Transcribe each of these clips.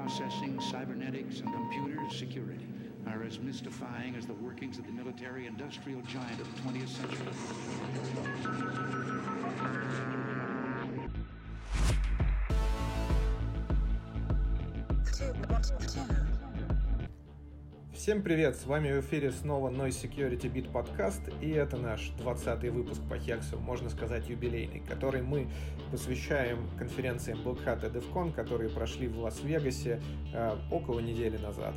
processing, cybernetics, and computer security are as mystifying as the workings of the military industrial giant of the 20th century. Всем привет, с вами в эфире снова Noise Security Beat подкаст, и это наш 20 выпуск по Хексу, можно сказать юбилейный, который мы посвящаем конференциям Black Hat и DEF CON, которые прошли в Лас-Вегасе э, около недели назад.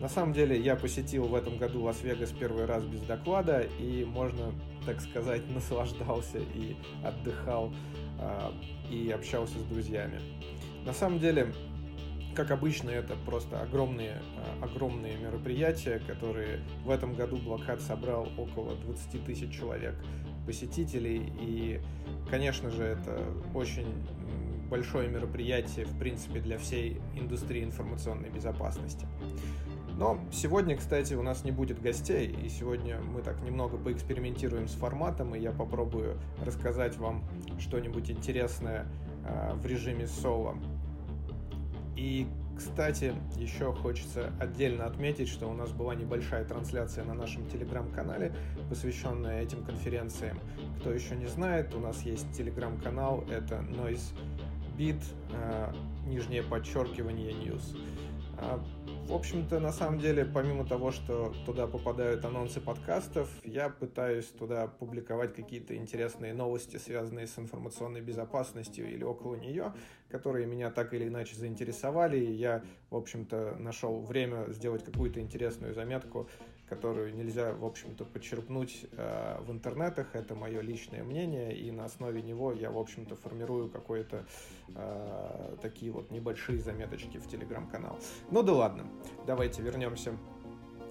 На самом деле я посетил в этом году Лас-Вегас первый раз без доклада, и можно, так сказать, наслаждался и отдыхал, э, и общался с друзьями. На самом деле, как обычно, это просто огромные, а, огромные мероприятия, которые в этом году Black Hat собрал около 20 тысяч человек посетителей. И, конечно же, это очень большое мероприятие, в принципе, для всей индустрии информационной безопасности. Но сегодня, кстати, у нас не будет гостей, и сегодня мы так немного поэкспериментируем с форматом, и я попробую рассказать вам что-нибудь интересное э, в режиме соло. И, кстати, еще хочется отдельно отметить, что у нас была небольшая трансляция на нашем телеграм-канале, посвященная этим конференциям. Кто еще не знает, у нас есть телеграм-канал, это Noise Beat, э, нижнее подчеркивание News. В общем-то, на самом деле, помимо того, что туда попадают анонсы подкастов, я пытаюсь туда публиковать какие-то интересные новости, связанные с информационной безопасностью или около нее, которые меня так или иначе заинтересовали. И я, в общем-то, нашел время сделать какую-то интересную заметку, которую нельзя, в общем-то, подчерпнуть э, в интернетах. Это мое личное мнение, и на основе него я, в общем-то, формирую какое-то э, такие вот небольшие заметочки в телеграм-канал. Ну да ладно давайте вернемся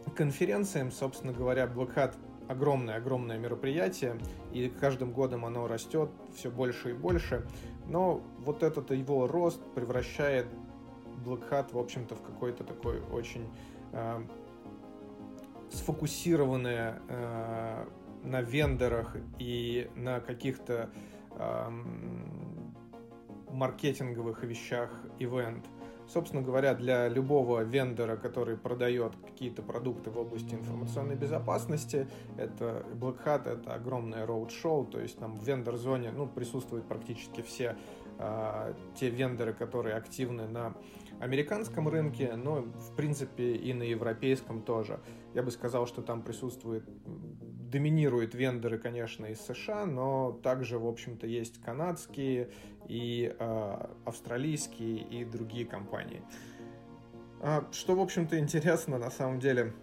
к конференциям. Собственно говоря, Black Hat огромное-огромное мероприятие, и каждым годом оно растет все больше и больше, но вот этот его рост превращает Black Hat, в общем-то, в какой-то такой очень э, сфокусированное э, на вендорах и на каких-то э, маркетинговых вещах ивент. Собственно говоря, для любого вендора, который продает какие-то продукты в области информационной безопасности, это Black Hat, это огромное роуд-шоу, то есть там в вендор-зоне ну, присутствуют практически все э, те вендоры, которые активны на американском рынке, но в принципе и на европейском тоже. Я бы сказал, что там присутствует доминируют вендоры, конечно, из США, но также, в общем-то, есть канадские и э, австралийские и другие компании. А, что, в общем-то, интересно, на самом деле,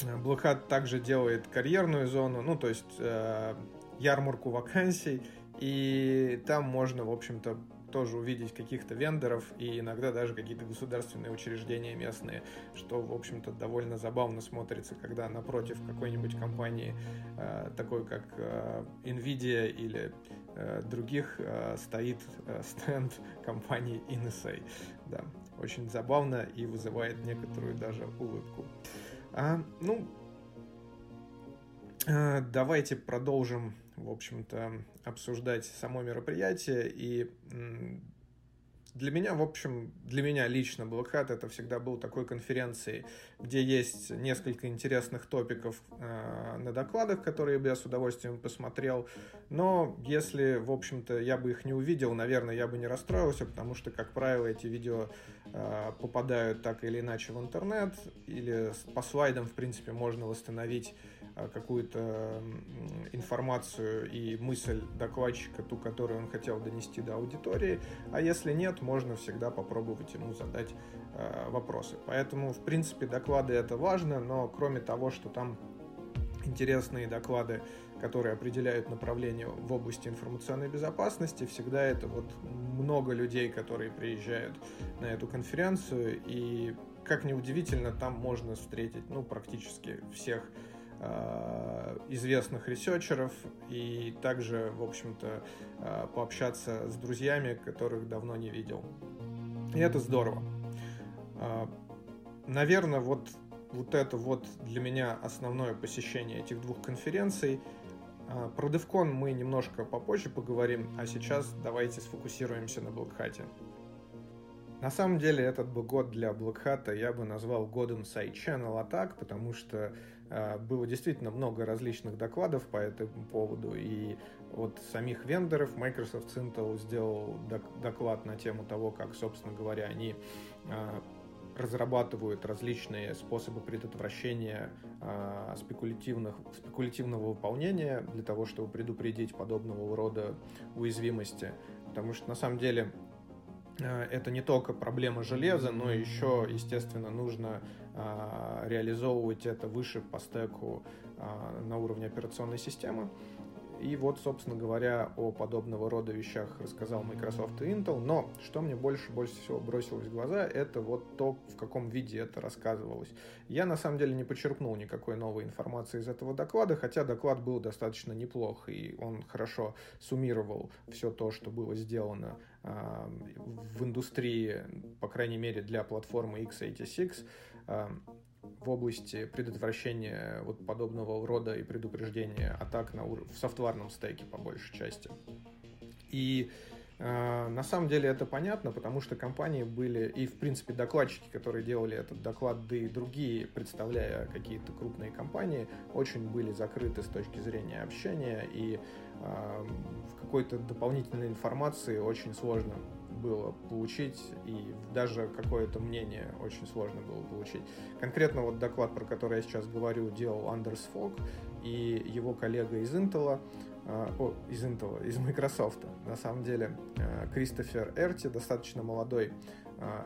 Black Hat также делает карьерную зону, ну, то есть э, ярмарку вакансий, и там можно, в общем-то, тоже увидеть каких-то вендоров и иногда даже какие-то государственные учреждения местные, что, в общем-то, довольно забавно смотрится, когда напротив какой-нибудь компании, э, такой как э, Nvidia или э, других, стоит стенд компании NSA. Да, очень забавно и вызывает некоторую даже улыбку. А, ну, давайте продолжим в общем-то, обсуждать само мероприятие. И для меня, в общем, для меня лично Black это всегда был такой конференцией, где есть несколько интересных топиков э, на докладах, которые бы я с удовольствием посмотрел. Но если, в общем-то, я бы их не увидел, наверное, я бы не расстроился, потому что, как правило, эти видео э, попадают так или иначе в интернет, или по слайдам, в принципе, можно восстановить какую-то информацию и мысль докладчика, ту, которую он хотел донести до аудитории. А если нет, можно всегда попробовать ему задать э, вопросы. Поэтому, в принципе, доклады это важно, но кроме того, что там интересные доклады, которые определяют направление в области информационной безопасности. Всегда это вот много людей, которые приезжают на эту конференцию, и, как ни удивительно, там можно встретить ну, практически всех известных ресерчеров и также, в общем-то, э, пообщаться с друзьями, которых давно не видел. И это здорово. Э, наверное, вот, вот это вот для меня основное посещение этих двух конференций. Про DevCon мы немножко попозже поговорим, а сейчас давайте сфокусируемся на Black На самом деле этот бы год для Black я бы назвал годом side-channel атак, потому что э, было действительно много различных докладов по этому поводу, и от самих вендоров Microsoft Intel сделал доклад на тему того, как, собственно говоря, они э, разрабатывают различные способы предотвращения э, спекулятивных, спекулятивного выполнения для того, чтобы предупредить подобного рода уязвимости. Потому что на самом деле э, это не только проблема железа, но еще, естественно, нужно э, реализовывать это выше по стеку э, на уровне операционной системы. И вот, собственно говоря, о подобного рода вещах рассказал Microsoft и Intel. Но что мне больше, больше всего бросилось в глаза, это вот то, в каком виде это рассказывалось. Я, на самом деле, не почерпнул никакой новой информации из этого доклада, хотя доклад был достаточно неплох, и он хорошо суммировал все то, что было сделано э, в индустрии, по крайней мере, для платформы x86 в области предотвращения вот подобного рода и предупреждения атак на ур... в софтварном стеке по большей части. И э, на самом деле это понятно, потому что компании были, и в принципе докладчики, которые делали этот доклад, да и другие, представляя какие-то крупные компании, очень были закрыты с точки зрения общения, и э, в какой-то дополнительной информации очень сложно было получить, и даже какое-то мнение очень сложно было получить. Конкретно вот доклад, про который я сейчас говорю, делал Андерс Фок и его коллега из Intel, а, о, из Intel, из Microsoft, на самом деле, а, Кристофер Эрти, достаточно молодой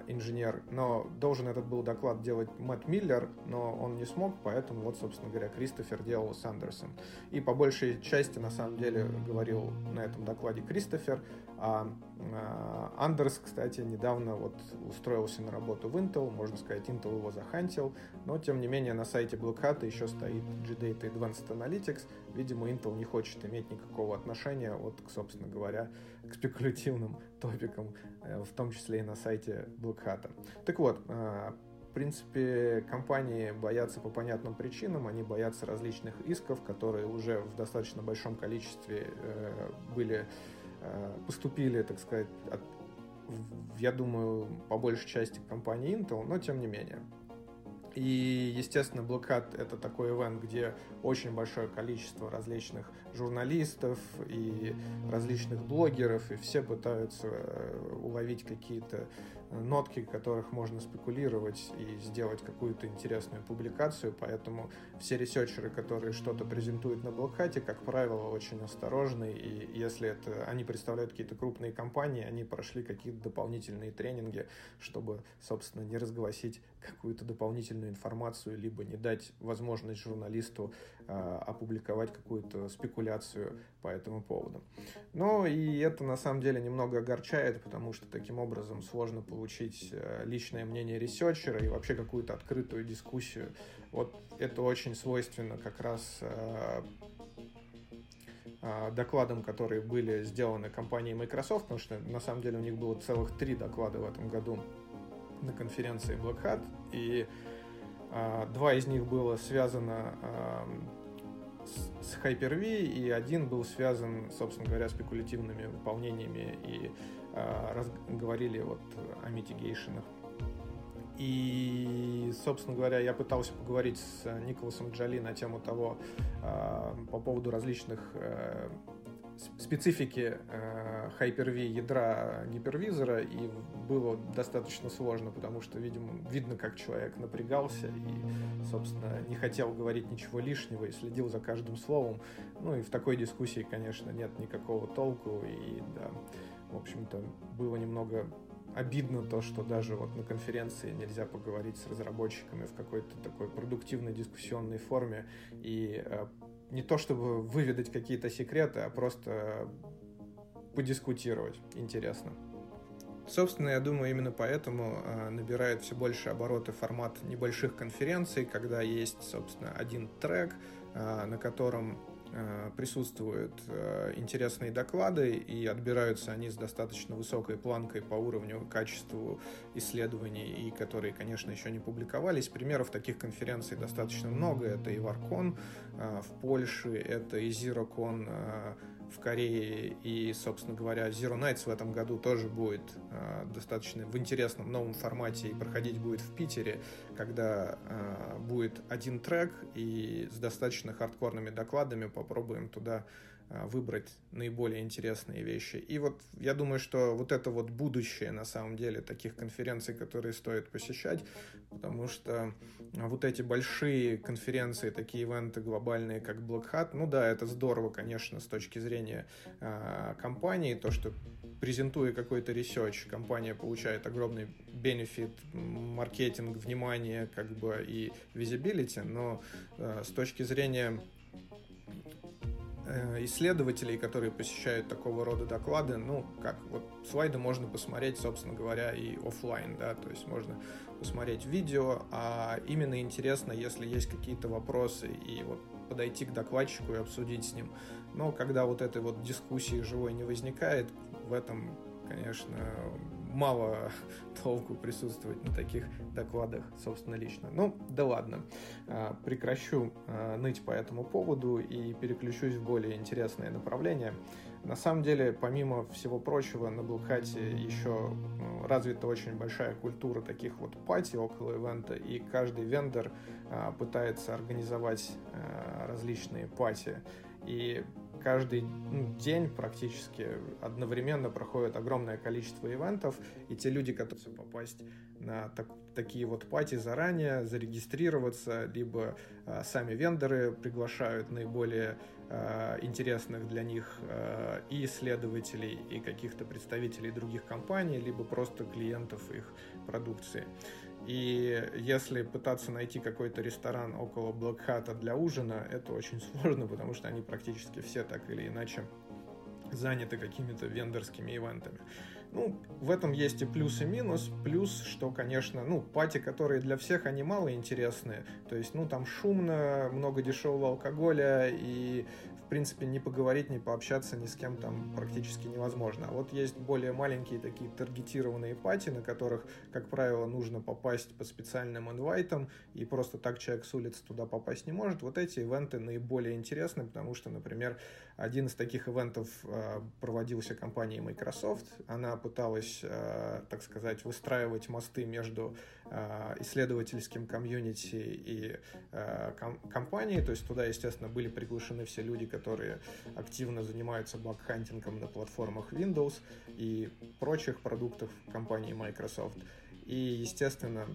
инженер, но должен этот был доклад делать Мэтт Миллер, но он не смог, поэтому вот, собственно говоря, Кристофер делал с Андерсом. И по большей части, на самом деле, говорил на этом докладе Кристофер, а, а Андерс, кстати, недавно вот устроился на работу в Intel, можно сказать, Intel его захантил, но, тем не менее, на сайте Black еще стоит GData Advanced Analytics, видимо, Intel не хочет иметь никакого отношения, вот, собственно говоря, к спекулятивным топикам, э, в том числе и на сайте Black Hat. Так вот, э, в принципе, компании боятся по понятным причинам, они боятся различных исков, которые уже в достаточно большом количестве э, были поступили, так сказать, от, я думаю, по большей части компании Intel, но тем не менее. И, естественно, Black Hat — это такой ивент, где очень большое количество различных журналистов и различных блогеров, и все пытаются э, уловить какие-то нотки, которых можно спекулировать и сделать какую-то интересную публикацию, поэтому все ресерчеры, которые что-то презентуют на блокхате, как правило, очень осторожны, и если это они представляют какие-то крупные компании, они прошли какие-то дополнительные тренинги, чтобы, собственно, не разгласить какую-то дополнительную информацию, либо не дать возможность журналисту э, опубликовать какую-то спекуляцию по этому поводу. Но и это на самом деле немного огорчает, потому что таким образом сложно получить э, личное мнение ресерчера и вообще какую-то открытую дискуссию. Вот это очень свойственно как раз э, э, докладам, которые были сделаны компанией Microsoft, потому что на самом деле у них было целых три доклада в этом году на конференции Black Hat, и э, два из них было связано э, с, Hyper-V, и один был связан, собственно говоря, спекулятивными выполнениями, и э, раз, говорили вот о митигейшенах. И, собственно говоря, я пытался поговорить с Николасом Джоли на тему того, э, по поводу различных э, специфики э, Hyper-V ядра гипервизора, и было достаточно сложно, потому что, видимо, видно, как человек напрягался и, собственно, не хотел говорить ничего лишнего и следил за каждым словом. Ну и в такой дискуссии, конечно, нет никакого толку, и, да, в общем-то, было немного обидно то, что даже вот на конференции нельзя поговорить с разработчиками в какой-то такой продуктивной дискуссионной форме и э, не то чтобы выведать какие-то секреты, а просто подискутировать. Интересно. Собственно, я думаю, именно поэтому э, набирает все больше обороты формат небольших конференций, когда есть, собственно, один трек, э, на котором присутствуют э, интересные доклады, и отбираются они с достаточно высокой планкой по уровню, качеству исследований, и которые, конечно, еще не публиковались. Примеров таких конференций достаточно много. Это и Варкон э, в Польше, это и ZeroCon в Корее. И, собственно говоря, Zero Nights в этом году тоже будет э, достаточно в интересном новом формате и проходить будет в Питере, когда э, будет один трек и с достаточно хардкорными докладами попробуем туда а, выбрать наиболее интересные вещи. И вот я думаю, что вот это вот будущее на самом деле таких конференций, которые стоит посещать, потому что вот эти большие конференции, такие ивенты глобальные, как Black Hat, ну да, это здорово, конечно, с точки зрения э, компании, то, что презентуя какой-то research, компания получает огромный бенефит, маркетинг, внимание, как бы и visibility, но э, с точки зрения Э, исследователей, которые посещают такого рода доклады, ну, как, вот слайды можно посмотреть, собственно говоря, и офлайн, да, то есть можно посмотреть видео, а именно интересно, если есть какие-то вопросы, и вот подойти к докладчику и обсудить с ним. Но когда вот этой вот дискуссии живой не возникает, в этом, конечно, мало толку присутствовать на таких докладах, собственно, лично. Ну, да ладно. А, прекращу а, ныть по этому поводу и переключусь в более интересное направление. На самом деле, помимо всего прочего, на Блокхате еще развита очень большая культура таких вот пати около ивента, и каждый вендор а, пытается организовать различные пати. И каждый ну, день практически одновременно проходит огромное количество ивентов, и те люди, которые попасть на так, такие вот пати заранее, зарегистрироваться, либо э, сами вендоры приглашают наиболее э, интересных для них э, и исследователей, и каких-то представителей других компаний, либо просто клиентов их продукции. И если пытаться найти какой-то ресторан около Блэкхата для ужина, это очень сложно, потому что они практически все так или иначе заняты какими-то вендорскими ивентами. Ну, в этом есть и плюс, и минус. Плюс, что, конечно, ну, пати, которые для всех, они мало интересные. То есть, ну, там шумно, много дешевого алкоголя, и в принципе, не поговорить, не пообщаться ни с кем там практически невозможно. А вот есть более маленькие такие таргетированные пати, на которых, как правило, нужно попасть по специальным инвайтам, и просто так человек с улицы туда попасть не может. Вот эти ивенты наиболее интересны, потому что, например, один из таких ивентов э, проводился компанией Microsoft. Она пыталась, э, так сказать, выстраивать мосты между э, исследовательским комьюнити и компанией. То есть туда, естественно, были приглашены все люди, которые активно занимаются багхантингом на платформах Windows и прочих продуктов компании Microsoft. И, естественно,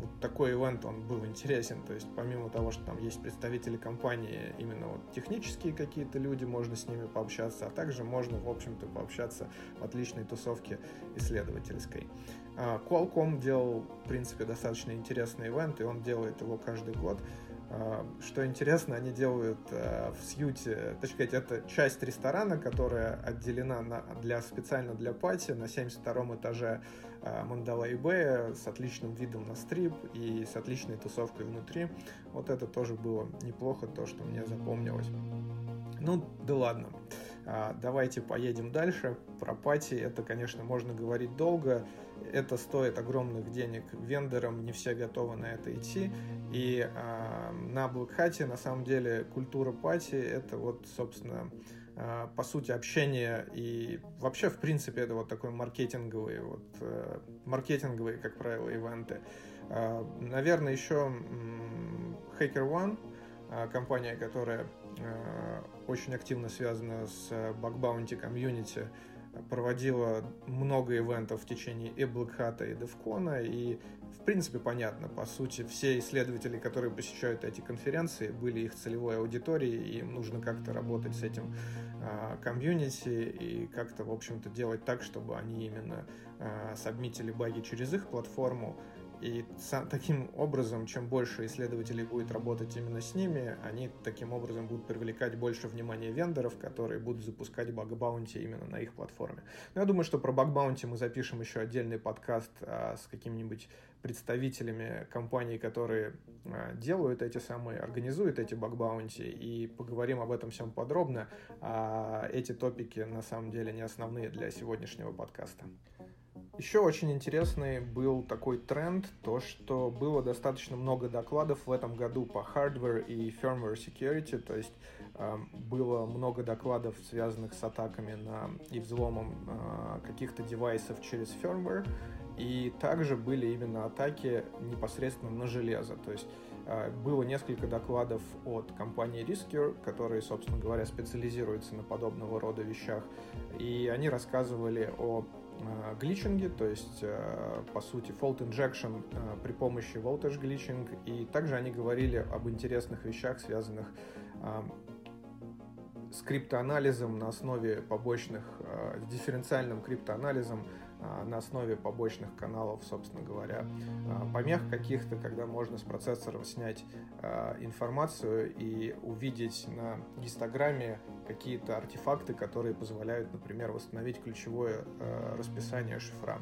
вот такой ивент, он был интересен. То есть, помимо того, что там есть представители компании, именно вот технические какие-то люди, можно с ними пообщаться, а также можно, в общем-то, пообщаться в отличной тусовке исследовательской. А, Qualcomm делал, в принципе, достаточно интересный ивент, и он делает его каждый год. А, что интересно, они делают э, в Сьюте, точнее это часть ресторана, которая отделена на, для, специально для пати на 72 этаже э, Мандалай Бэя с отличным видом на стрип и с отличной тусовкой внутри. Вот это тоже было неплохо, то, что мне запомнилось. Ну, да ладно. А, давайте поедем дальше. Про пати это, конечно, можно говорить долго. Это стоит огромных денег вендорам, не все готовы на это идти. И э, на Hat на самом деле культура пати это вот, собственно, э, по сути общение и вообще, в принципе, это вот такой маркетинговый, вот, э, маркетинговые, как правило, ивенты. Э, наверное, еще э, Hacker One, э, компания, которая э, очень активно связана с Bug Bounty комьюнити, проводила много ивентов в течение и Hat, и DevCon, и в принципе понятно, по сути, все исследователи, которые посещают эти конференции, были их целевой аудиторией, им нужно как-то работать с этим а, комьюнити и как-то, в общем-то, делать так, чтобы они именно а, сабмитили баги через их платформу, и таким образом, чем больше исследователей будет работать именно с ними, они таким образом будут привлекать больше внимания вендоров, которые будут запускать баг-баунти именно на их платформе. Но я думаю, что про баг-баунти мы запишем еще отдельный подкаст а, с какими-нибудь представителями компаний, которые а, делают эти самые, организуют эти баг-баунти, и поговорим об этом всем подробно. А эти топики на самом деле не основные для сегодняшнего подкаста. Еще очень интересный был такой тренд, то что было достаточно много докладов в этом году по hardware и firmware security, то есть э, было много докладов, связанных с атаками на и взломом э, каких-то девайсов через firmware, и также были именно атаки непосредственно на железо, то есть э, было несколько докладов от компании Riskier, которые, собственно говоря, специализируются на подобного рода вещах, и они рассказывали о Э, гличинги, то есть, э, по сути, fault injection при помощи voltage glitching, и также они говорили об интересных вещах, связанных с криптоанализом на основе побочных, с дифференциальным криптоанализом на основе побочных каналов, собственно говоря, а, помех каких-то, когда можно с процессором снять а, информацию и увидеть на гистограмме какие-то артефакты, которые позволяют, например, восстановить ключевое расписание шифра.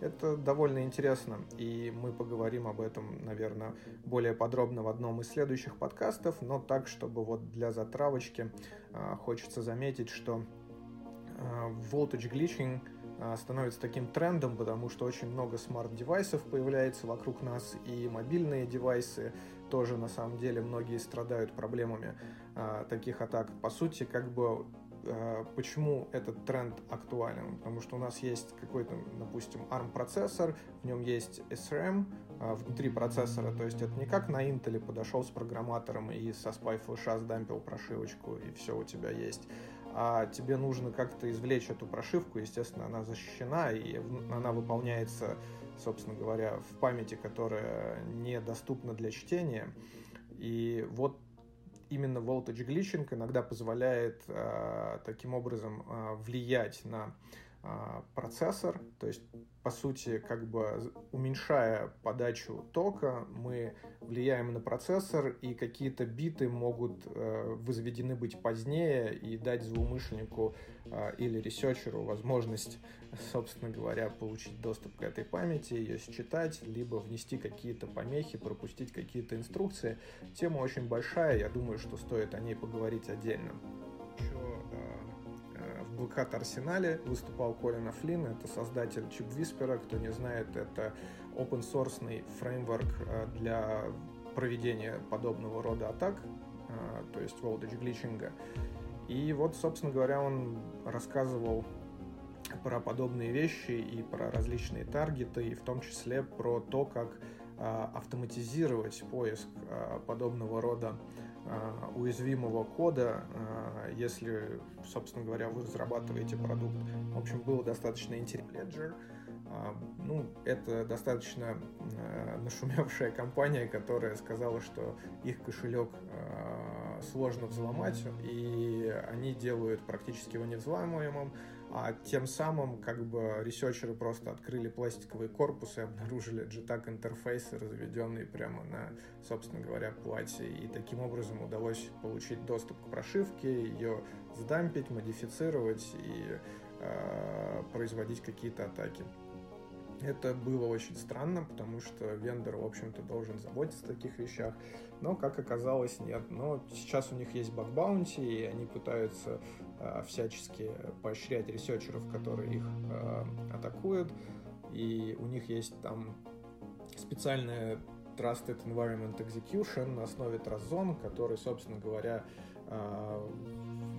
Это довольно интересно, и мы поговорим об этом, наверное, более подробно в одном из следующих подкастов, но так, чтобы вот для затравочки хочется заметить, что voltage glitching — а, становится таким трендом, потому что очень много смарт-девайсов появляется вокруг нас, и мобильные девайсы тоже, на самом деле, многие страдают проблемами а, таких атак. По сути, как бы а, почему этот тренд актуален? Потому что у нас есть какой-то, допустим, ARM-процессор, в нем есть SRAM а, внутри процессора, то есть это не как на Intel подошел с программатором и со SPI флеша сдампил прошивочку, и все у тебя есть а тебе нужно как-то извлечь эту прошивку, естественно, она защищена, и она выполняется, собственно говоря, в памяти, которая недоступна для чтения. И вот именно voltage glitching иногда позволяет э, таким образом э, влиять на процессор, то есть по сути, как бы уменьшая подачу тока, мы влияем на процессор, и какие-то биты могут э, возведены быть позднее и дать злоумышленнику э, или researcher у возможность, собственно говоря, получить доступ к этой памяти, ее считать, либо внести какие-то помехи, пропустить какие-то инструкции. Тема очень большая, я думаю, что стоит о ней поговорить отдельно. Hat Арсенале выступал Колин Флинн, это создатель Chip Whisperer, кто не знает, это open source фреймворк э, для проведения подобного рода атак, э, то есть voltage гличинга. И вот, собственно говоря, он рассказывал про подобные вещи и про различные таргеты, и в том числе про то, как э, автоматизировать поиск подобного рода уязвимого кода, а, если, собственно говоря, вы разрабатываете продукт. В общем, было достаточно интересно. Ledger, а, ну, это достаточно нашумевшая компания, которая сказала, что их кошелек сложно взломать, и они делают практически его невзламываемым, а тем самым как бы ресерчеры просто открыли пластиковый корпус и обнаружили JTAG интерфейсы, разведенные прямо на, собственно говоря, плате. И таким образом удалось получить доступ к прошивке, ее сдампить, модифицировать и э, производить какие-то атаки. Это было очень странно, потому что вендор, в общем-то, должен заботиться о таких вещах, но, как оказалось, нет. Но сейчас у них есть bug bounty, и они пытаются всячески поощрять researcher ов, которые их э, атакуют, и у них есть там специальная Trusted Environment Execution на основе Trust Zone, который, собственно говоря, э,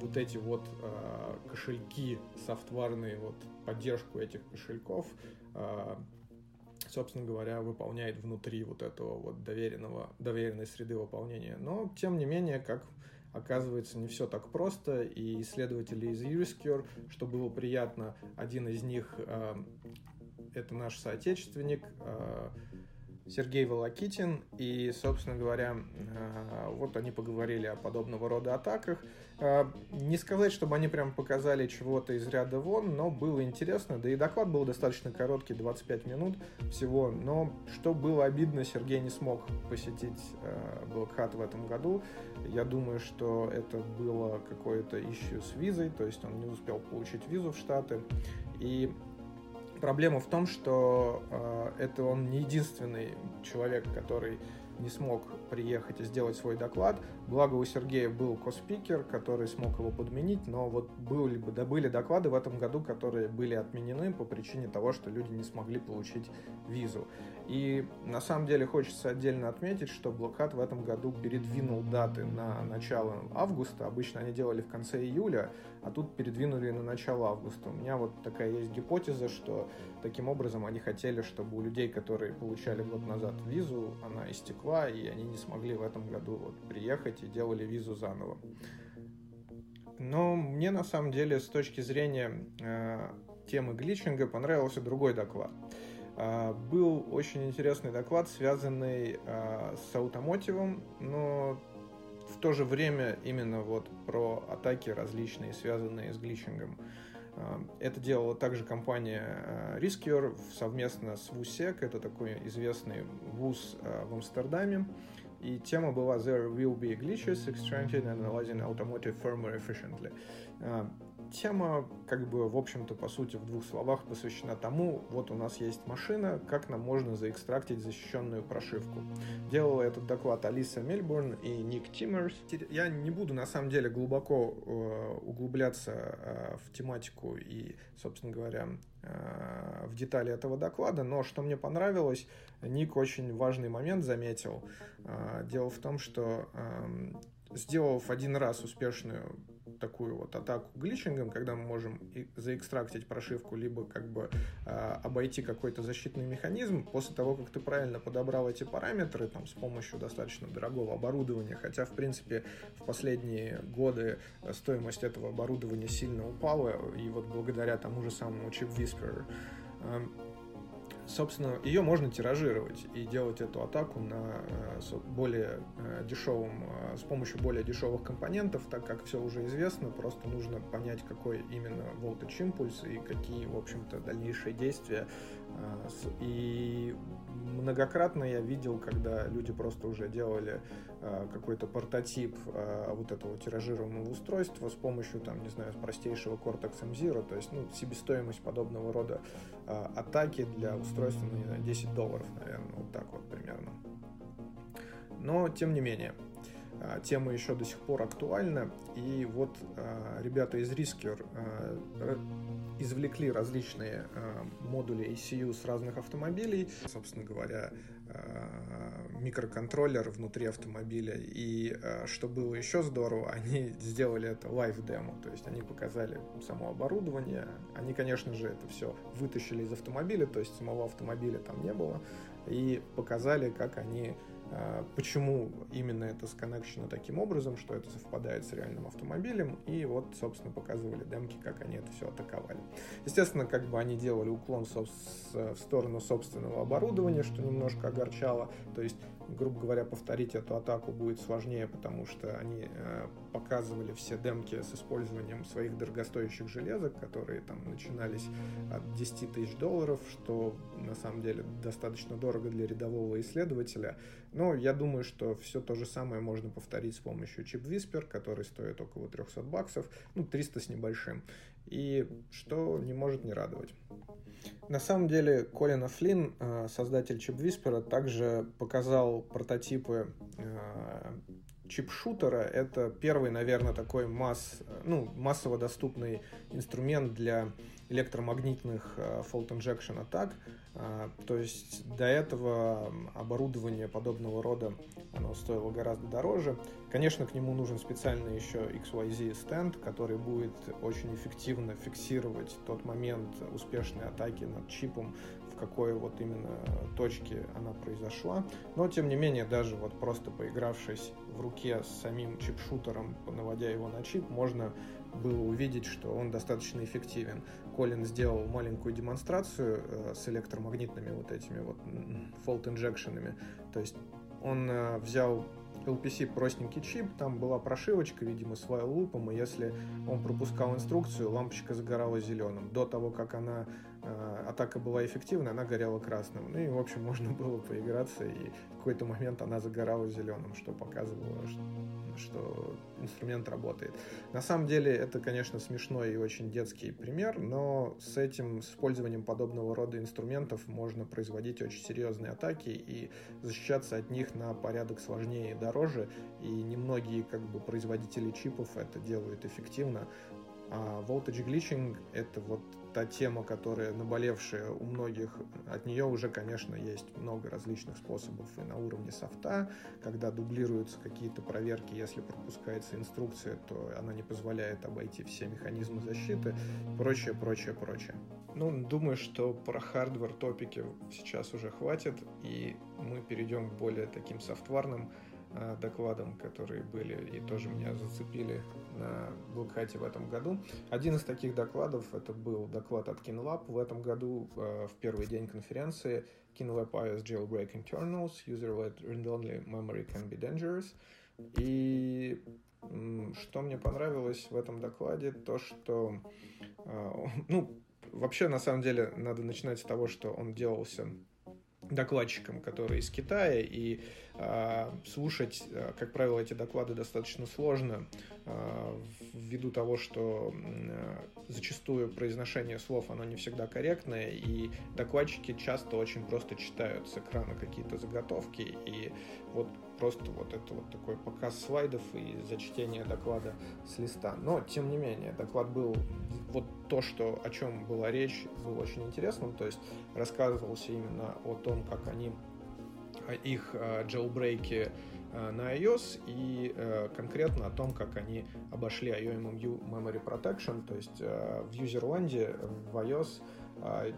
вот эти вот э, кошельки софтварные, вот поддержку этих кошельков собственно говоря, выполняет внутри вот этого вот доверенного, доверенной среды выполнения. Но, тем не менее, как оказывается, не все так просто, и исследователи из Юрискер, что было приятно, один из них э, это наш соотечественник, э, Сергей Волокитин, и, собственно говоря, э, вот они поговорили о подобного рода атаках. Э, не сказать, чтобы они прям показали чего-то из ряда вон, но было интересно, да и доклад был достаточно короткий, 25 минут всего, но что было обидно, Сергей не смог посетить э, Hat в этом году. Я думаю, что это было какое-то ищу с визой, то есть он не успел получить визу в Штаты, и Проблема в том, что э, это он не единственный человек, который не смог приехать и сделать свой доклад. Благо у Сергея был коспикер, который смог его подменить, но вот были, да, были доклады в этом году, которые были отменены по причине того, что люди не смогли получить визу. И на самом деле хочется отдельно отметить, что Блокад в этом году передвинул даты на начало августа. Обычно они делали в конце июля, а тут передвинули на начало августа. У меня вот такая есть гипотеза, что таким образом они хотели, чтобы у людей, которые получали год назад визу, она истекла, и они не смогли в этом году вот приехать и делали визу заново. Но мне на самом деле с точки зрения э, темы гличинга понравился другой доклад. А, был очень интересный доклад, связанный а, с аутомотивом, но в то же время именно вот про атаки различные, связанные с гличингом. А, это делала также компания Riskier совместно с WUSEC, это такой известный вуз в Амстердаме. И тема была There will be glitches extracted and analyzing automotive firmware efficiently тема, как бы, в общем-то, по сути, в двух словах посвящена тому, вот у нас есть машина, как нам можно заэкстрактить защищенную прошивку. Делала этот доклад Алиса Мельбурн и Ник Тиммерс. Я не буду, на самом деле, глубоко э, углубляться э, в тематику и, собственно говоря, э, в детали этого доклада, но что мне понравилось, Ник очень важный момент заметил. Э, дело в том, что э, сделав один раз успешную такую вот атаку гличингом, когда мы можем заэкстрактить прошивку, либо как бы э, обойти какой-то защитный механизм, после того, как ты правильно подобрал эти параметры там, с помощью достаточно дорогого оборудования, хотя, в принципе, в последние годы стоимость этого оборудования сильно упала, и вот благодаря тому же самому Chip Whisperer, э, собственно, ее можно тиражировать и делать эту атаку на э, более э, дешевым, э, с помощью более дешевых компонентов, так как все уже известно, просто нужно понять, какой именно voltage импульс и какие, в общем-то, дальнейшие действия. И многократно я видел, когда люди просто уже делали какой-то прототип вот этого тиражируемого устройства с помощью, там, не знаю, простейшего Cortex M0, то есть, ну, себестоимость подобного рода атаки для устройства ну, не знаю, 10 долларов, наверное, вот так вот примерно. Но, тем не менее, тема еще до сих пор актуальна, и вот а, ребята из Risker а, извлекли различные модули ECU с разных автомобилей, собственно говоря, микроконтроллер внутри автомобиля. И что было еще здорово, они сделали это live демо, то есть они показали само оборудование. Они, конечно же, это все вытащили из автомобиля, то есть самого автомобиля там не было, и показали, как они а, почему именно это сконнекшено таким образом, что это совпадает с реальным автомобилем, и вот, собственно, показывали демки, как они это все атаковали. Естественно, как бы они делали уклон в сторону собственного оборудования, что немножко огорчало, то есть грубо говоря, повторить эту атаку будет сложнее, потому что они э, показывали все демки с использованием своих дорогостоящих железок, которые там начинались от 10 тысяч долларов, что на самом деле достаточно дорого для рядового исследователя. Но я думаю, что все то же самое можно повторить с помощью Chip Whisper, который стоит около 300 баксов, ну 300 с небольшим, и что не может не радовать. На самом деле, Колин Флинн, э, создатель Chip Whisper, также показал прототипы э, чип-шутера. Это первый, наверное, такой масс, ну, массово доступный инструмент для электромагнитных э, fault injection атак. То есть до этого оборудование подобного рода оно стоило гораздо дороже. Конечно, к нему нужен специальный еще XYZ стенд, который будет очень эффективно фиксировать тот момент успешной атаки над чипом, какой вот именно точке она произошла. Но, тем не менее, даже вот просто поигравшись в руке с самим чип-шутером, наводя его на чип, можно было увидеть, что он достаточно эффективен. Колин сделал маленькую демонстрацию э, с электромагнитными вот этими вот fault инжекшенами. То есть он э, взял LPC простенький чип, там была прошивочка, видимо, с while loop, и если он пропускал инструкцию, лампочка загорала зеленым. До того, как она атака была эффективной, она горела красным. Ну и, в общем, можно было поиграться, и в какой-то момент она загорала зеленым, что показывало, что, что инструмент работает. На самом деле, это, конечно, смешной и очень детский пример, но с этим, с использованием подобного рода инструментов можно производить очень серьезные атаки и защищаться от них на порядок сложнее и дороже, и немногие как бы производители чипов это делают эффективно. А voltage glitching — это вот та тема, которая наболевшая у многих. От нее уже, конечно, есть много различных способов и на уровне софта, когда дублируются какие-то проверки, если пропускается инструкция, то она не позволяет обойти все механизмы защиты, прочее, прочее, прочее. Ну, думаю, что про hardware топики сейчас уже хватит, и мы перейдем к более таким софтварным докладам, которые были и тоже меня зацепили на Black Hat е в этом году. Один из таких докладов это был доклад от Keen Lab в этом году э, в первый день конференции Keen Lab iOS Jailbreak Internals Userland Read-Only Memory Can Be Dangerous. И что мне понравилось в этом докладе, то что, э, ну, вообще, на самом деле, надо начинать с того, что он делался докладчиком, который из Китая, и э, слушать, э, как правило, эти доклады достаточно сложно, э, ввиду того, что зачастую произношение слов, оно не всегда корректное, и докладчики часто очень просто читают с экрана какие-то заготовки, и вот просто вот это вот такой показ слайдов и зачтение доклада с листа. Но, тем не менее, доклад был вот то, что, о чем была речь, был очень интересным, то есть рассказывался именно о том, как они их джелбрейки на iOS и э, конкретно о том, как они обошли IOMMU Memory Protection, то есть э, в юзерленде в iOS э,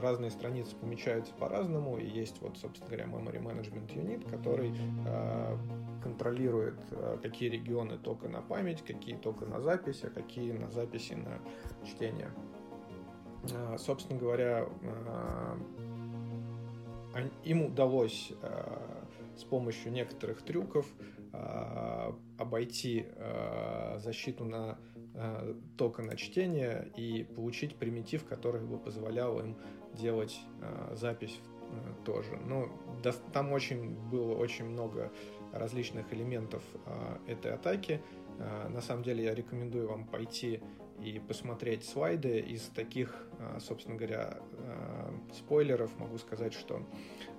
разные страницы помечаются по-разному, и есть вот, собственно говоря, Memory Management Unit, который э, контролирует, э, какие регионы только на память, какие только на запись, а какие на записи на чтение. Э, собственно говоря, э, им удалось э, с помощью некоторых трюков э, обойти э, защиту на тока на чтение и получить примитив, который бы позволял им делать запись тоже. Ну, да, там очень было очень много различных элементов этой атаки. На самом деле я рекомендую вам пойти и посмотреть слайды. Из таких, э, собственно говоря, э, спойлеров могу сказать, что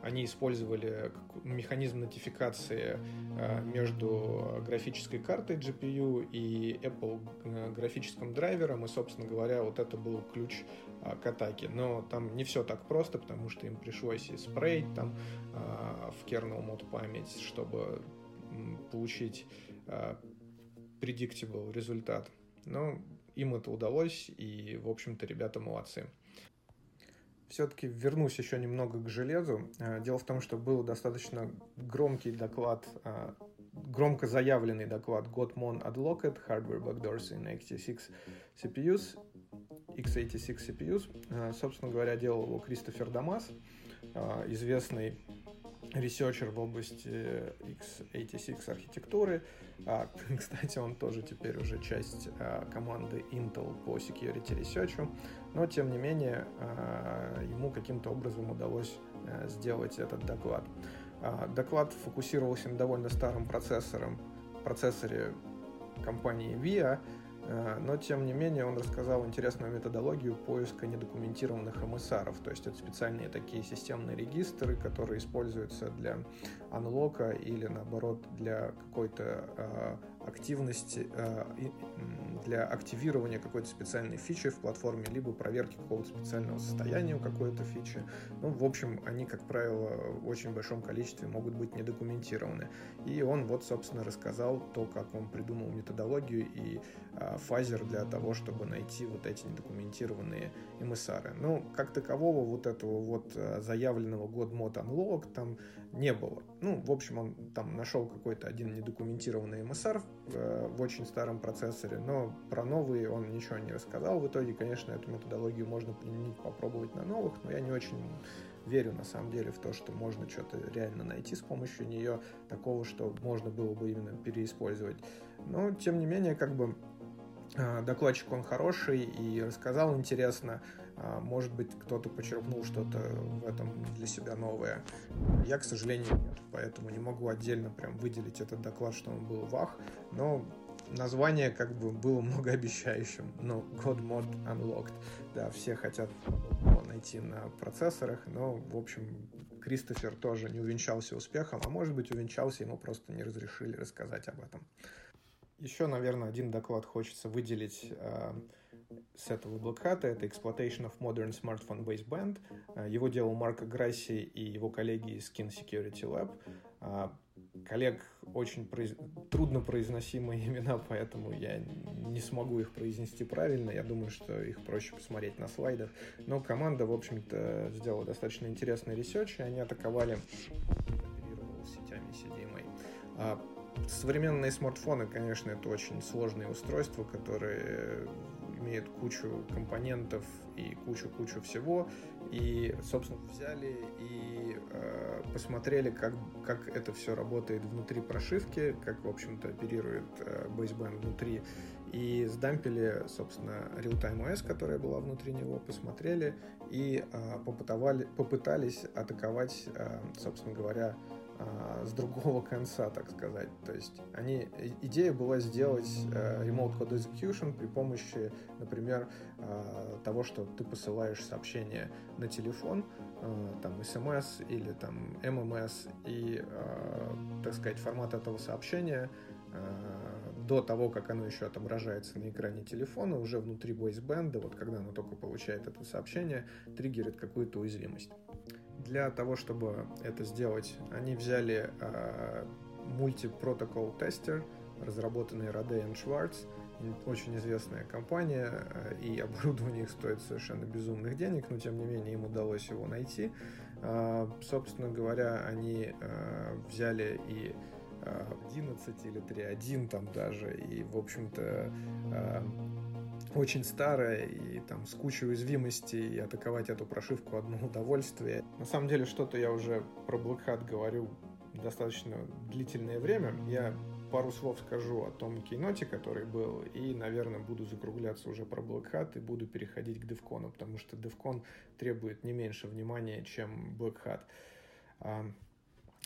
они использовали механизм нотификации э, между графической картой GPU и Apple графическим драйвером, и, собственно говоря, вот это был ключ к атаке. Но там не все так просто, потому что им пришлось и спрей там в kernel мод память, чтобы получить predictable результат. Но им это удалось, и, в общем-то, ребята молодцы все-таки вернусь еще немного к железу. Э, дело в том, что был достаточно громкий доклад, э, громко заявленный доклад Godmon Adlocked Hardware Backdoors in x86 CPUs, x86 CPUs. Э, собственно говоря, делал его Кристофер Домас, известный researcher в области x86 архитектуры. А, кстати, он тоже теперь уже часть а, команды Intel по security research, но тем не менее а, ему каким-то образом удалось а, сделать этот доклад. Доклад фокусировался на довольно старом процессором, процессоре компании VIA, Э, но, тем не менее, он рассказал интересную методологию поиска недокументированных эмиссаров. То есть это специальные такие системные регистры, которые используются для анлока или, наоборот, для какой-то э, активности, э, для активирования какой-то специальной фичи в платформе, либо проверки какого-то специального состояния у какой-то фичи. Ну, в общем, они, как правило, в очень большом количестве могут быть недокументированы. И он вот, собственно, рассказал то, как он придумал методологию и а, фазер для того, чтобы найти вот эти недокументированные эмиссары. Ну, как такового вот этого вот а, заявленного год мод unlock там не было. Ну, в общем, он там нашел какой-то один недокументированный эмиссар в, э, в очень старом процессоре, но про новые он ничего не рассказал. В итоге, конечно, эту методологию можно применить, попробовать на новых, но я не очень верю на самом деле в то, что можно что-то реально найти с помощью нее, такого, что можно было бы именно переиспользовать. Но, тем не менее, как бы а, докладчик он хороший и рассказал интересно. А, может быть, кто-то почерпнул что-то в этом для себя новое. Я, к сожалению, нет, поэтому не могу отдельно прям выделить этот доклад, что он был вах, но название как бы было многообещающим, но God Mode Unlocked. Да, все хотят его найти на процессорах, но, в общем, Кристофер тоже не увенчался успехом, а может быть увенчался, ему просто не разрешили рассказать об этом. Еще, наверное, один доклад хочется выделить э, с этого блокхата. Это Exploitation of Modern Smartphone Baseband. Э, его делал Марко Грасси и его коллеги из Skin Security Lab. Коллег очень произ... трудно произносимые имена, поэтому я не смогу их произнести правильно. Я думаю, что их проще посмотреть на слайдах. Но команда, в общем-то, сделала достаточно интересный research, и они атаковали сетями CDMA. А Современные смартфоны, конечно, это очень сложные устройства, которые имеют кучу компонентов и кучу-кучу всего. И, собственно, взяли и э, посмотрели, как, как это все работает внутри прошивки, как, в общем-то, оперирует э, baseband внутри. И сдампили, собственно, Realtime OS, которая была внутри него, посмотрели и э, попытались атаковать, э, собственно говоря, а, с другого конца, так сказать. То есть они, идея была сделать э, Remote Code Execution при помощи, например, э, того, что ты посылаешь сообщение на телефон, э, там SMS или там MMS, и, так сказать, формат этого сообщения до того, как оно еще отображается на экране телефона, уже внутри voiceband, вот когда оно только получает это сообщение, триггерит какую-то уязвимость. Для того, чтобы это сделать, они взяли э, мультипротокол тестер, разработанный Rode Schwartz, очень известная компания, а, и оборудование их стоит совершенно безумных денег, но тем не менее им удалось его найти. Э, собственно говоря, они э, взяли и 11 или 3.1 там даже, и, в общем-то, очень старая и там с кучей уязвимостей, и атаковать эту прошивку одно удовольствие. На самом деле, что-то я уже про Black Hat говорю достаточно длительное время. Я пару слов скажу о том кейноте, который был, и, наверное, буду закругляться уже про Black Hat и буду переходить к DevCon, потому что DevCon требует не меньше внимания, чем Black Hat.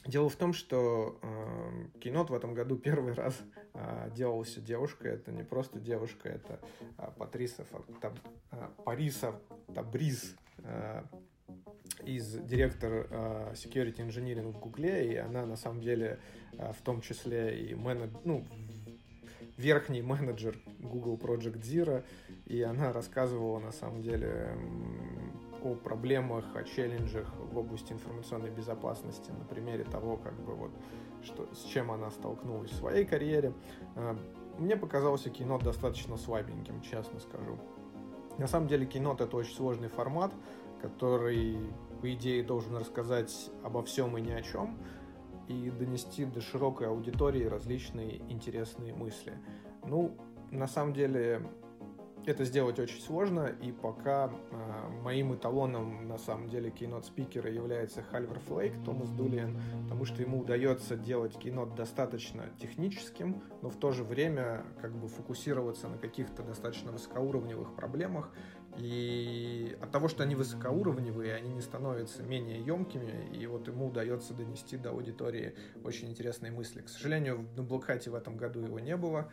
Дело в том, что э, Кейнот в этом году первый раз э, делался девушкой. Это не просто девушка, это э, Патриса Таб, э, Париса Табриз, э, из директор э, security engineering в Гугле, и она на самом деле э, в том числе и менеджер, ну, верхний менеджер Google Project Zero, и она рассказывала на самом деле о проблемах, о челленджах в области информационной безопасности на примере того, как бы вот, что, с чем она столкнулась в своей карьере. А, мне показался кинот достаточно слабеньким, честно скажу. На самом деле кинот это очень сложный формат, который, по идее, должен рассказать обо всем и ни о чем и донести до широкой аудитории различные интересные мысли. Ну, на самом деле, это сделать очень сложно, и пока э, моим эталоном на самом деле кейнот спикера является Хальвер Флейк, Томас Дулиан, потому что ему удается делать кейнот достаточно техническим, но в то же время как бы фокусироваться на каких-то достаточно высокоуровневых проблемах, и от того, что они высокоуровневые, они не становятся менее емкими, и вот ему удается донести до аудитории очень интересные мысли. К сожалению, на Блокхате в этом году его не было,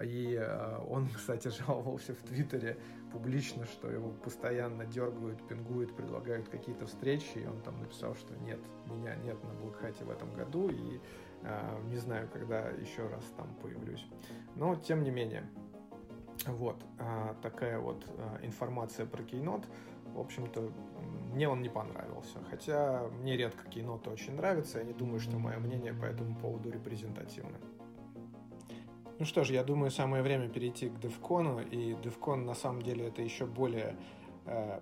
и э, он, кстати, жаловался в Твиттере публично, что его постоянно дергают, пингуют, предлагают какие-то встречи, и он там написал, что нет, меня нет на Блэкхате в этом году, и э, не знаю, когда еще раз там появлюсь. Но, тем не менее, вот э, такая вот информация про Кейнот. В общем-то, мне он не понравился. Хотя мне редко кейноты очень нравятся, я не думаю, что мое мнение по этому поводу репрезентативно. Ну что ж, я думаю, самое время перейти к DevCon, и DevCon на самом деле это еще более э,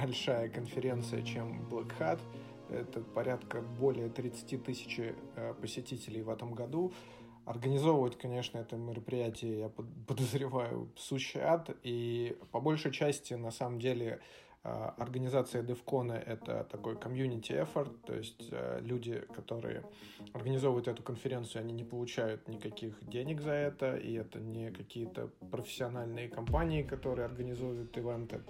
большая конференция, чем Black Hat. Это порядка более 30 тысяч э, посетителей в этом году. Организовывать, конечно, это мероприятие, я подозреваю, сущий ад, и по большей части, на самом деле, а, организация DevCon — это такой community effort, то есть э, люди, которые организовывают эту конференцию, они не получают никаких денег за это, и это не какие-то профессиональные компании, которые организуют ивенты.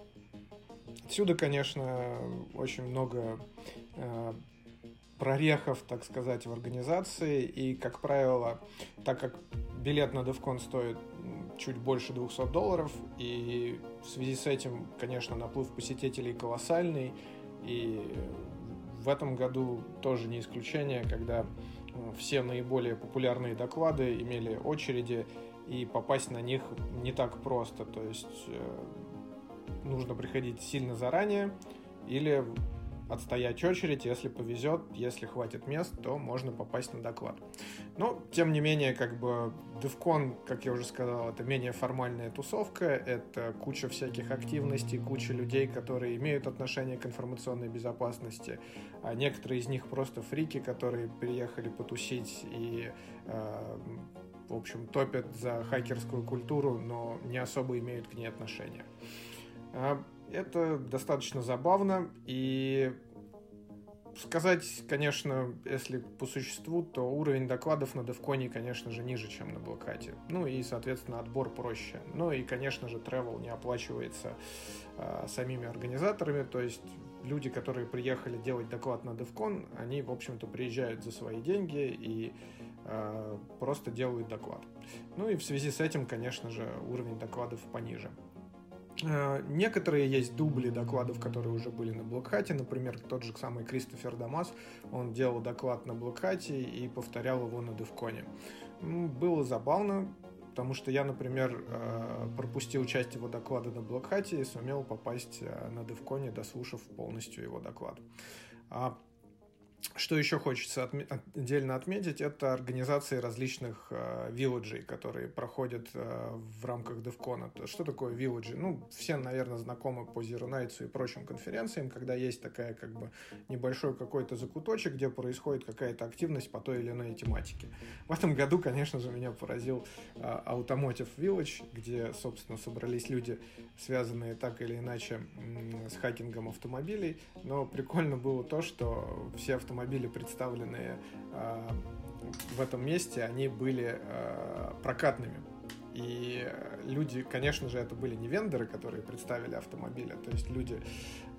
Отсюда, конечно, очень много э, прорехов, так сказать, в организации. И, как правило, так как билет на DevCon стоит чуть больше 200 долларов, и в связи с этим, конечно, наплыв посетителей колоссальный, и в этом году тоже не исключение, когда все наиболее популярные доклады имели очереди, и попасть на них не так просто. То есть э, нужно приходить сильно заранее или отстоять очередь, если повезет, если хватит мест, то можно попасть на доклад. Но, тем не менее, как бы DevCon, как я уже сказал, это менее формальная тусовка, это куча всяких активностей, куча людей, которые имеют отношение к информационной безопасности, а некоторые из них просто фрики, которые приехали потусить и э, в общем, топят за хакерскую культуру, но не особо имеют к ней отношения. Это достаточно забавно, и сказать, конечно, если по существу, то уровень докладов на Девконе, конечно же, ниже, чем на Блокате. Ну и, соответственно, отбор проще. Ну и, конечно же, travel не оплачивается э, самими организаторами, то есть люди, которые приехали делать доклад на DevCon, они, в общем-то, приезжают за свои деньги и э, просто делают доклад. Ну и в связи с этим, конечно же, уровень докладов пониже. Э, некоторые есть дубли докладов, которые уже были на Блокхате. Например, тот же самый Кристофер Дамас, он делал доклад на Блокхате и повторял его на Девконе. Было забавно, потому что я, например, э, пропустил часть его доклада на Блокхате и сумел попасть э, на Девконе, дослушав полностью его доклад. А что еще хочется отме- отдельно отметить, это организации различных э, вилладжей, которые проходят э, в рамках DevCon. Что такое вилладжи? Ну, все, наверное, знакомы по Zero Nights и прочим конференциям, когда есть такая как бы небольшой какой-то закуточек, где происходит какая-то активность по той или иной тематике. В этом году, конечно же, меня поразил э, Automotive Village, где, собственно, собрались люди, связанные так или иначе э, с хакингом автомобилей. Но прикольно было то, что все автомобили автомобили, представленные э, в этом месте, они были э, прокатными. И люди, конечно же, это были не вендоры, которые представили автомобили, то есть люди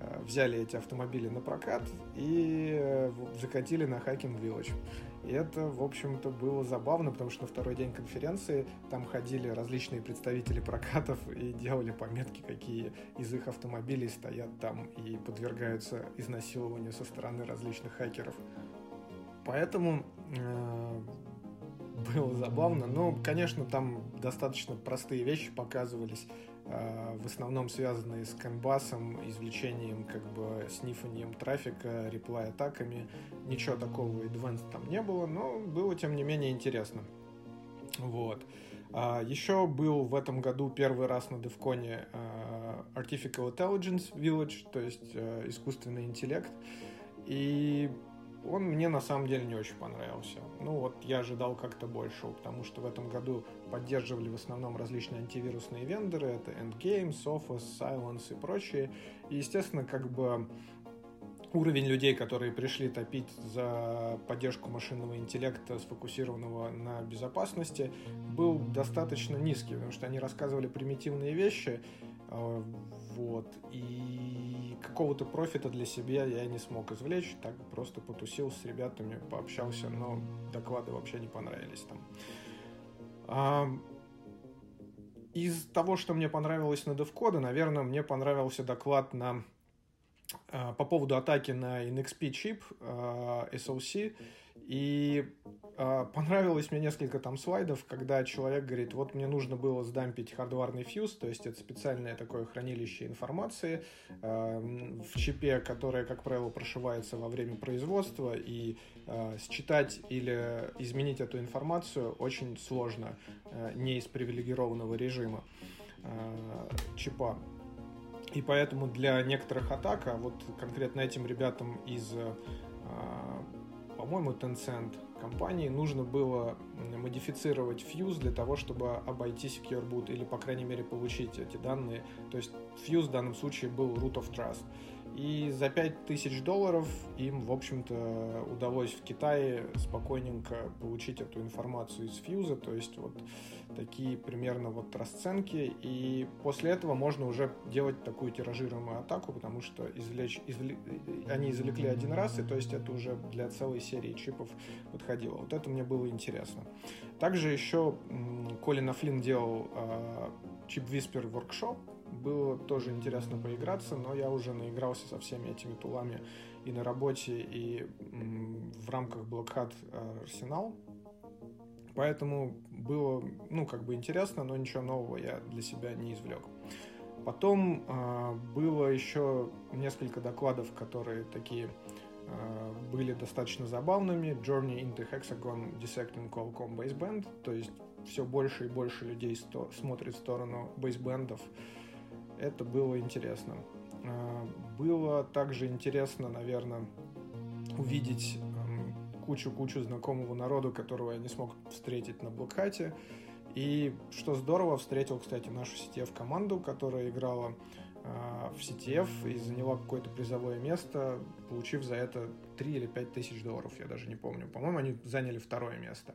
э, взяли эти автомобили на прокат и э, закатили на Hacking Village. И это, в общем-то, было забавно, потому что на второй день конференции там ходили различные представители прокатов и делали пометки, какие из их автомобилей стоят там и подвергаются изнасилованию со стороны различных хакеров. Поэтому э, было забавно. Но, конечно, там достаточно простые вещи показывались, в основном связанные с канбасом, извлечением, как бы, снифанием трафика, реплай-атаками. Ничего такого advanced там не было, но было, тем не менее, интересно. Вот. А еще был в этом году первый раз на Девконе uh, Artificial Intelligence Village, то есть искусственный интеллект. И он мне на самом деле не очень понравился. Ну вот я ожидал как-то большего, потому что в этом году поддерживали в основном различные антивирусные вендоры, это Endgame, Sophos, Silence и прочие. И, естественно, как бы уровень людей, которые пришли топить за поддержку машинного интеллекта, сфокусированного на безопасности, был достаточно низкий, потому что они рассказывали примитивные вещи, а, вот, и какого-то профита для себя я не смог извлечь, так просто потусил с ребятами, пообщался, но доклады вообще не понравились там. Из того, что мне понравилось на DevCode, наверное, мне понравился доклад на по поводу атаки на NXP чип SOC. И э, понравилось мне несколько там слайдов, когда человек говорит, вот мне нужно было сдампить хардварный фьюз, то есть это специальное такое хранилище информации э, в чипе, которое, как правило, прошивается во время производства, и э, считать или изменить эту информацию очень сложно, э, не из привилегированного режима э, чипа. И поэтому для некоторых атак, а вот конкретно этим ребятам из по-моему, Tencent компании нужно было модифицировать Fuse для того, чтобы обойти Secure Boot или, по крайней мере, получить эти данные. То есть Fuse в данном случае был root of trust. И за 5000 долларов им, в общем-то, удалось в Китае спокойненько получить эту информацию из фьюза, то есть вот такие примерно вот расценки. И после этого можно уже делать такую тиражируемую атаку, потому что извлечь, извле... они извлекли один раз, и то есть это уже для целой серии чипов подходило. Вот это мне было интересно. Также еще Колин Афлин делал э, чип Whisper Workshop, было тоже интересно поиграться, но я уже наигрался со всеми этими тулами и на работе, и в рамках Black Hat э, Arsenal. Поэтому было, ну, как бы интересно, но ничего нового я для себя не извлек. Потом э, было еще несколько докладов, которые такие э, были достаточно забавными. Journey into Hexagon Dissecting Qualcomm Baseband, то есть все больше и больше людей сто- смотрит в сторону бейсбендов, это было интересно. А, было также интересно, наверное, увидеть кучу-кучу знакомого народу, которого я не смог встретить на Блокхате. И что здорово, встретил, кстати, нашу CTF команду, которая играла э, в CTF и заняла какое-то призовое место, получив за это 3 или 5 тысяч долларов, я даже не помню. По-моему, они заняли второе место.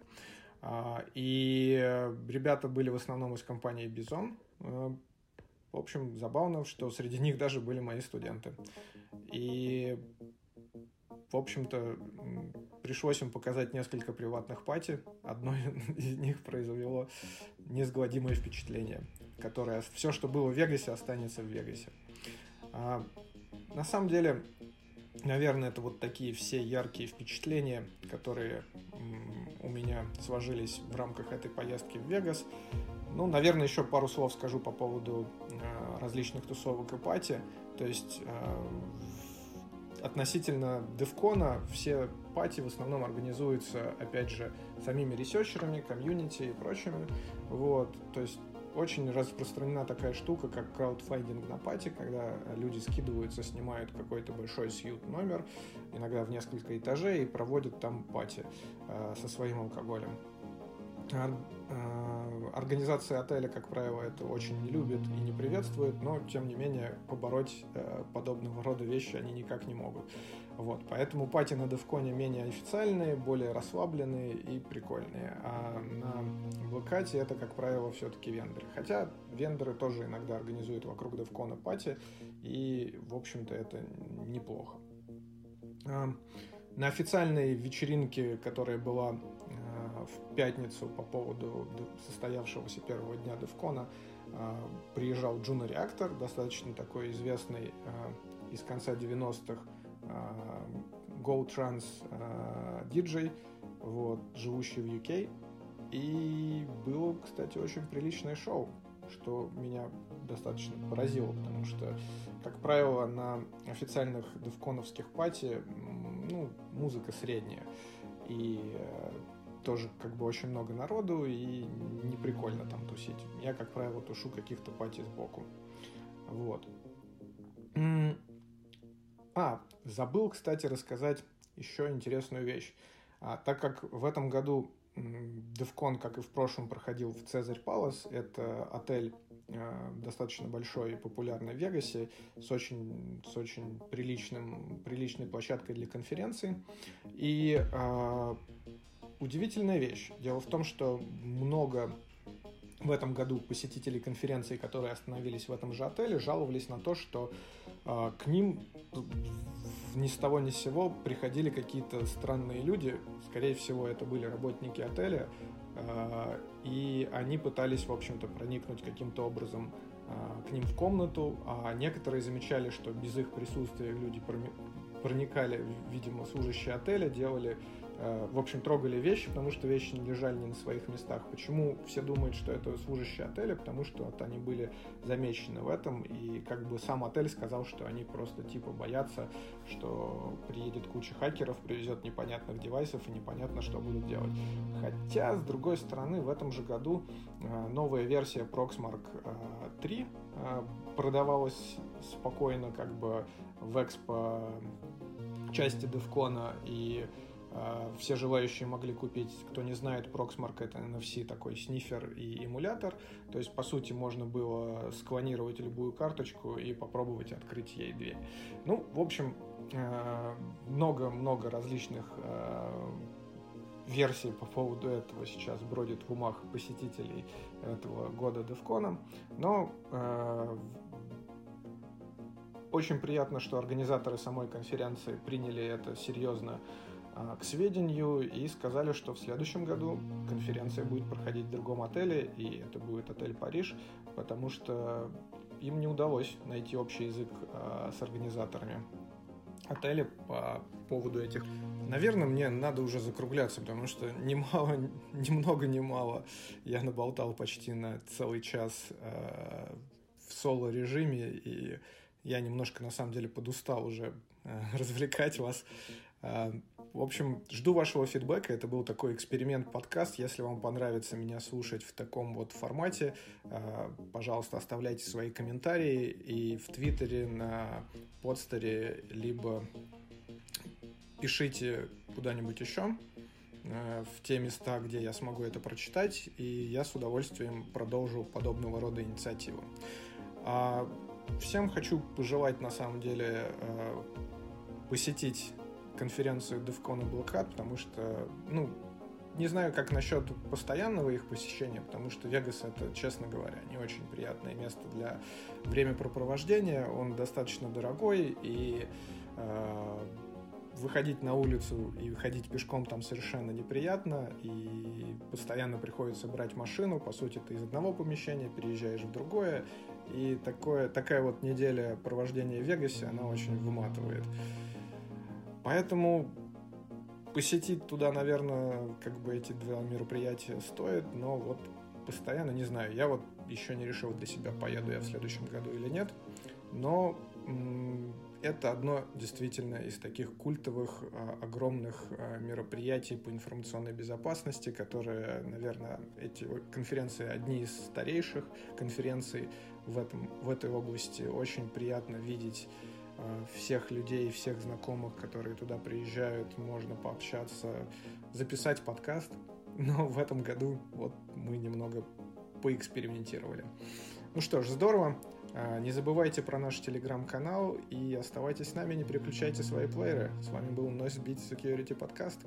Э, и ребята были в основном из компании Bison. В общем, забавно, что среди них даже были мои студенты. И, в общем-то, пришлось им показать несколько приватных пати. Одно из них произвело несгладимое впечатление, которое все, что было в Вегасе, останется в Вегасе. А, на самом деле, наверное, это вот такие все яркие впечатления, которые у меня сложились в рамках этой поездки в Вегас. Ну, наверное, еще пару слов скажу по поводу э, различных тусовок и party. То есть э, относительно DEF CON а все party в основном организуются, опять же, самими researcher ами, комьюнити и прочими. Вот, то есть очень распространена такая штука, как краудфандинг на party, когда люди скидываются, снимают какой-то большой suite номер, иногда в несколько этажей, и проводят там пати э, со своим алкоголем. Э, организация отеля, как правило, это очень не любит и не приветствует, но, тем не менее, побороть э, подобного рода вещи они никак не могут. Вот, поэтому пати на Девконе менее официальные, более расслабленные и прикольные. А на Блокате это, как правило, все-таки вендоры. Хотя вендоры тоже иногда организуют вокруг Девкона пати, и, в общем-то, это неплохо. А, на официальной вечеринке, которая была в пятницу по поводу состоявшегося первого дня Девкона а, приезжал Juno Reactor, достаточно такой известный а, из конца 90-х а, Go Trans диджей, вот, живущий в UK. И было, кстати, очень приличное шоу, что меня достаточно поразило, потому что, как правило, на официальных девконовских пати ну, музыка средняя. И э, тоже как бы очень много народу и не прикольно там тусить. Я, как правило, тушу каких-то пати сбоку. Вот. А, забыл, кстати, рассказать еще интересную вещь. А, так как в этом году DevCon, как и в прошлом, проходил в Цезарь Палас, это отель э, достаточно большой и популярный в Вегасе, с очень, с очень приличным, приличной площадкой для конференций. И э, удивительная вещь. Дело в том, что много в этом году посетителей конференции, которые остановились в этом же отеле, жаловались на то, что э, к ним ни с того ни с сего приходили какие-то странные люди. Скорее всего, это были работники отеля, э, и они пытались, в общем-то, проникнуть каким-то образом э, к ним в комнату, а некоторые замечали, что без их присутствия люди проникали, видимо, служащие отеля, делали в общем, трогали вещи, потому что вещи не лежали не на своих местах. Почему все думают, что это служащие отеля? Потому что вот они были замечены в этом, и как бы сам отель сказал, что они просто типа боятся, что приедет куча хакеров, привезет непонятных девайсов и непонятно, что будут делать. Хотя, с другой стороны, в этом же году э, новая версия Proxmark 3 э, продавалась спокойно как бы в экспо части Девкона и все желающие могли купить, кто не знает, Proxmark это NFC такой снифер и эмулятор. То есть, по сути, можно было склонировать любую карточку и попробовать открыть ей дверь. Ну, в общем, а, много-много различных а, версий по поводу этого сейчас бродит в умах посетителей этого года Девкона. Но очень приятно, что организаторы самой конференции приняли это серьезно а, к сведению и сказали, что в следующем году конференция будет проходить в другом отеле, и это будет отель Париж, потому что им не удалось найти общий язык а, с организаторами отеля по поводу этих. Наверное, мне надо уже закругляться, потому что немало, ни много, ни мало я наболтал почти на целый час э, в соло-режиме, и я немножко, на самом деле, подустал уже развлекать вас. В общем, жду вашего фидбэка. Это был такой эксперимент-подкаст. Если вам понравится меня слушать в таком вот формате, э, пожалуйста, оставляйте свои комментарии и в Твиттере, на подстере, либо пишите куда-нибудь еще э, в те места, где я смогу это прочитать, и я с удовольствием продолжу подобного рода инициативы. А всем хочу пожелать, на самом деле, э, посетить конференцию DevCon и Black потому что, ну, не знаю, как насчет постоянного их посещения, потому что Вегас это, честно говоря, не очень приятное место для времяпрепровождения. Он достаточно дорогой, и э, выходить на улицу и выходить пешком там совершенно неприятно, и постоянно приходится брать машину. По сути, ты из одного помещения переезжаешь в другое, и такое, такая вот неделя провождения в Вегасе, она очень выматывает. Поэтому посетить туда, наверное, как бы эти два мероприятия стоит, но вот постоянно не знаю. Я вот еще не решил для себя, поеду я в следующем году или нет. Но это одно действительно из таких культовых а, огромных а, мероприятий по информационной безопасности, которые, наверное, эти конференции одни из старейших конференций в, этом, в этой области. Очень приятно видеть всех людей, всех знакомых, которые туда приезжают, можно пообщаться, записать подкаст. Но в этом году вот мы немного поэкспериментировали. Ну что ж, здорово. Э, не забывайте про наш телеграм-канал и оставайтесь с нами, не переключайте свои плееры. С вами был Noise Beat Security Podcast.